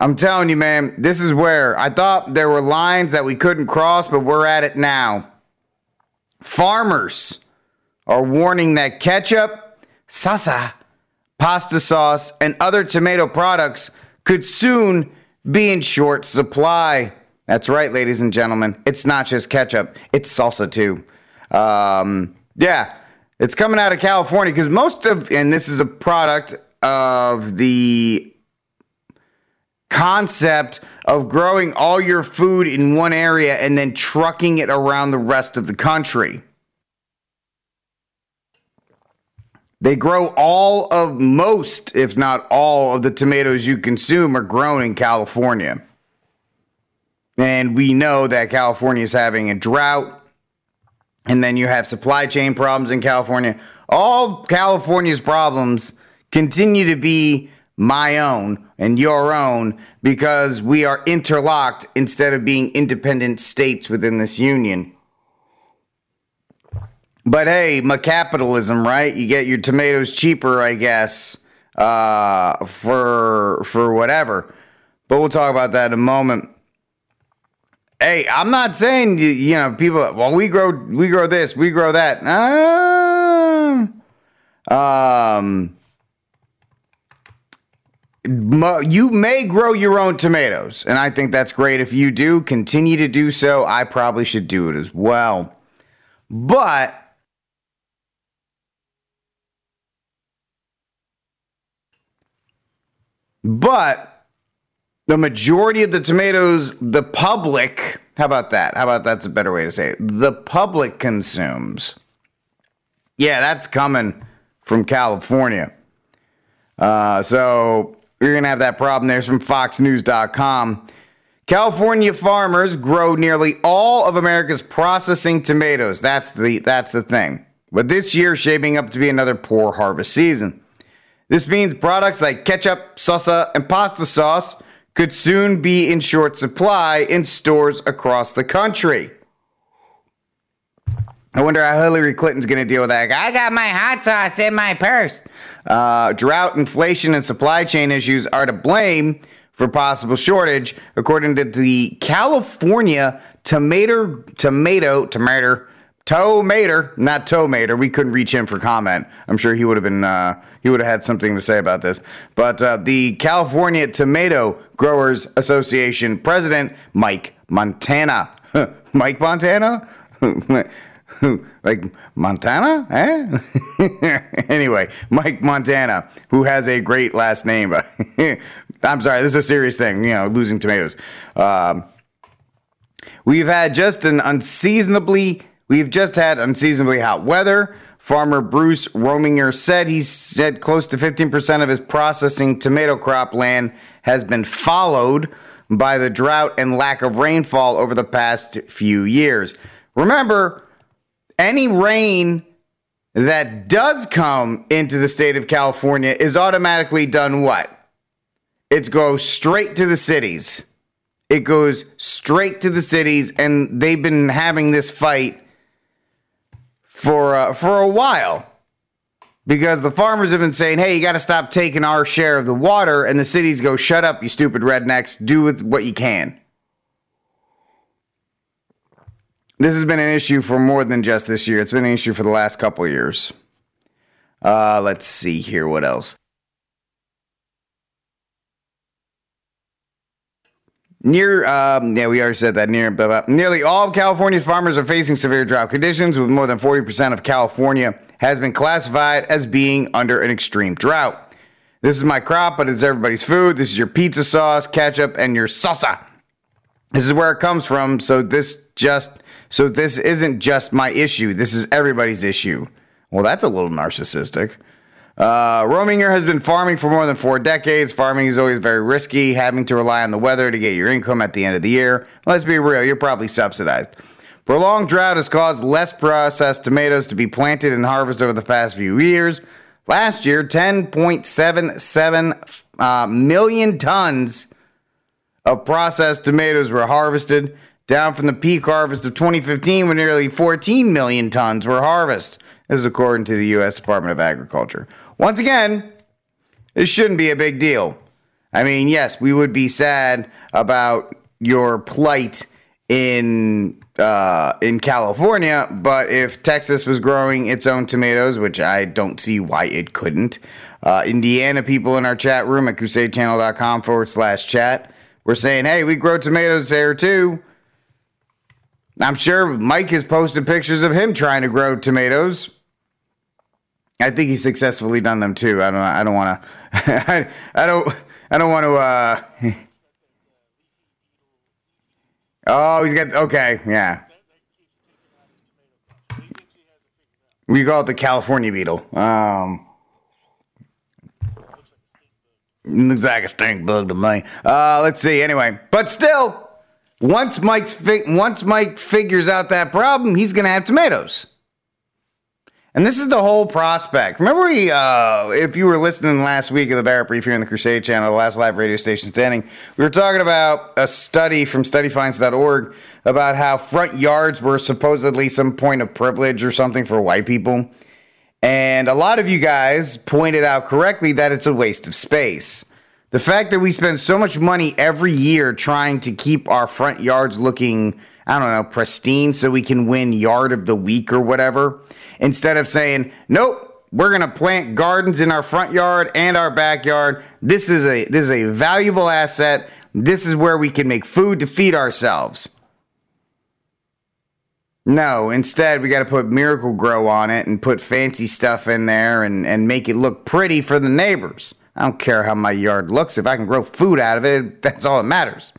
I'm telling you, man, this is where I thought there were lines that we couldn't cross, but we're at it now. Farmers are warning that ketchup, salsa, pasta sauce, and other tomato products could soon be in short supply. That's right, ladies and gentlemen. It's not just ketchup, it's salsa too. Um, yeah, it's coming out of California because most of, and this is a product of the concept of growing all your food in one area and then trucking it around the rest of the country. They grow all of most, if not all, of the tomatoes you consume are grown in California. And we know that California is having a drought. And then you have supply chain problems in California. All California's problems continue to be my own and your own because we are interlocked instead of being independent states within this union. But hey, my capitalism, right? You get your tomatoes cheaper, I guess, uh, for for whatever. But we'll talk about that in a moment. Hey, I'm not saying you, you know people. Well, we grow we grow this, we grow that. Uh, um, you may grow your own tomatoes, and I think that's great. If you do, continue to do so. I probably should do it as well. But but the majority of the tomatoes the public how about that how about that's a better way to say it the public consumes yeah that's coming from california uh, so you're going to have that problem. There's from FoxNews.com. California farmers grow nearly all of America's processing tomatoes. That's the that's the thing. But this year shaping up to be another poor harvest season. This means products like ketchup, salsa, and pasta sauce could soon be in short supply in stores across the country. I wonder how Hillary Clinton's going to deal with that. I got my hot sauce in my purse. Uh, drought, inflation, and supply chain issues are to blame for possible shortage, according to the California Tomato Tomato Tomato Tomater, not Tomater. We couldn't reach him for comment. I'm sure he would have been uh, he would have had something to say about this. But uh, the California Tomato Growers Association president Mike Montana, Mike Montana. like Montana, eh? anyway, Mike Montana, who has a great last name. I'm sorry, this is a serious thing. You know, losing tomatoes. Um, we've had just an unseasonably, we've just had unseasonably hot weather. Farmer Bruce Rominger said he said close to 15% of his processing tomato crop land has been followed by the drought and lack of rainfall over the past few years. Remember, any rain that does come into the state of California is automatically done what? It goes straight to the cities. It goes straight to the cities, and they've been having this fight for uh, for a while because the farmers have been saying, "Hey, you got to stop taking our share of the water," and the cities go, "Shut up, you stupid rednecks! Do with what you can." This has been an issue for more than just this year. It's been an issue for the last couple years. Uh, let's see here. What else? Near, um, yeah, we already said that. Near, blah, blah. nearly all of California's farmers are facing severe drought conditions, with more than 40% of California has been classified as being under an extreme drought. This is my crop, but it's everybody's food. This is your pizza sauce, ketchup, and your salsa. This is where it comes from. So this just so this isn't just my issue. This is everybody's issue. Well, that's a little narcissistic. Uh, Rominger has been farming for more than four decades. Farming is always very risky, having to rely on the weather to get your income at the end of the year. Let's be real, you're probably subsidized. Prolonged drought has caused less processed tomatoes to be planted and harvested over the past few years. Last year, 10.77 uh, million tons of processed tomatoes were harvested down from the peak harvest of 2015 when nearly 14 million tons were harvested. This is according to the U.S. Department of Agriculture. Once again, this shouldn't be a big deal. I mean, yes, we would be sad about your plight in uh, in California, but if Texas was growing its own tomatoes, which I don't see why it couldn't, uh, Indiana people in our chat room at crusadechannel.com forward slash chat were saying, hey, we grow tomatoes there too. I'm sure Mike has posted pictures of him trying to grow tomatoes. I think he's successfully done them too. I don't. I don't want to. I, I don't. I don't want to. Uh, oh, he's got. Okay, yeah. We call it the California beetle. Um, looks like a stink bug to me. Uh, let's see. Anyway, but still, once Mike's fi- once Mike figures out that problem, he's gonna have tomatoes. And this is the whole prospect. Remember, we, uh, if you were listening last week of the Barrett Brief here on the Crusade Channel, the last live radio station standing, we were talking about a study from studyfinds.org about how front yards were supposedly some point of privilege or something for white people. And a lot of you guys pointed out correctly that it's a waste of space. The fact that we spend so much money every year trying to keep our front yards looking, I don't know, pristine so we can win yard of the week or whatever instead of saying, nope, we're going to plant gardens in our front yard and our backyard. This is a this is a valuable asset. This is where we can make food to feed ourselves. No, instead we got to put Miracle-Gro on it and put fancy stuff in there and, and make it look pretty for the neighbors. I don't care how my yard looks. If I can grow food out of it, that's all that matters.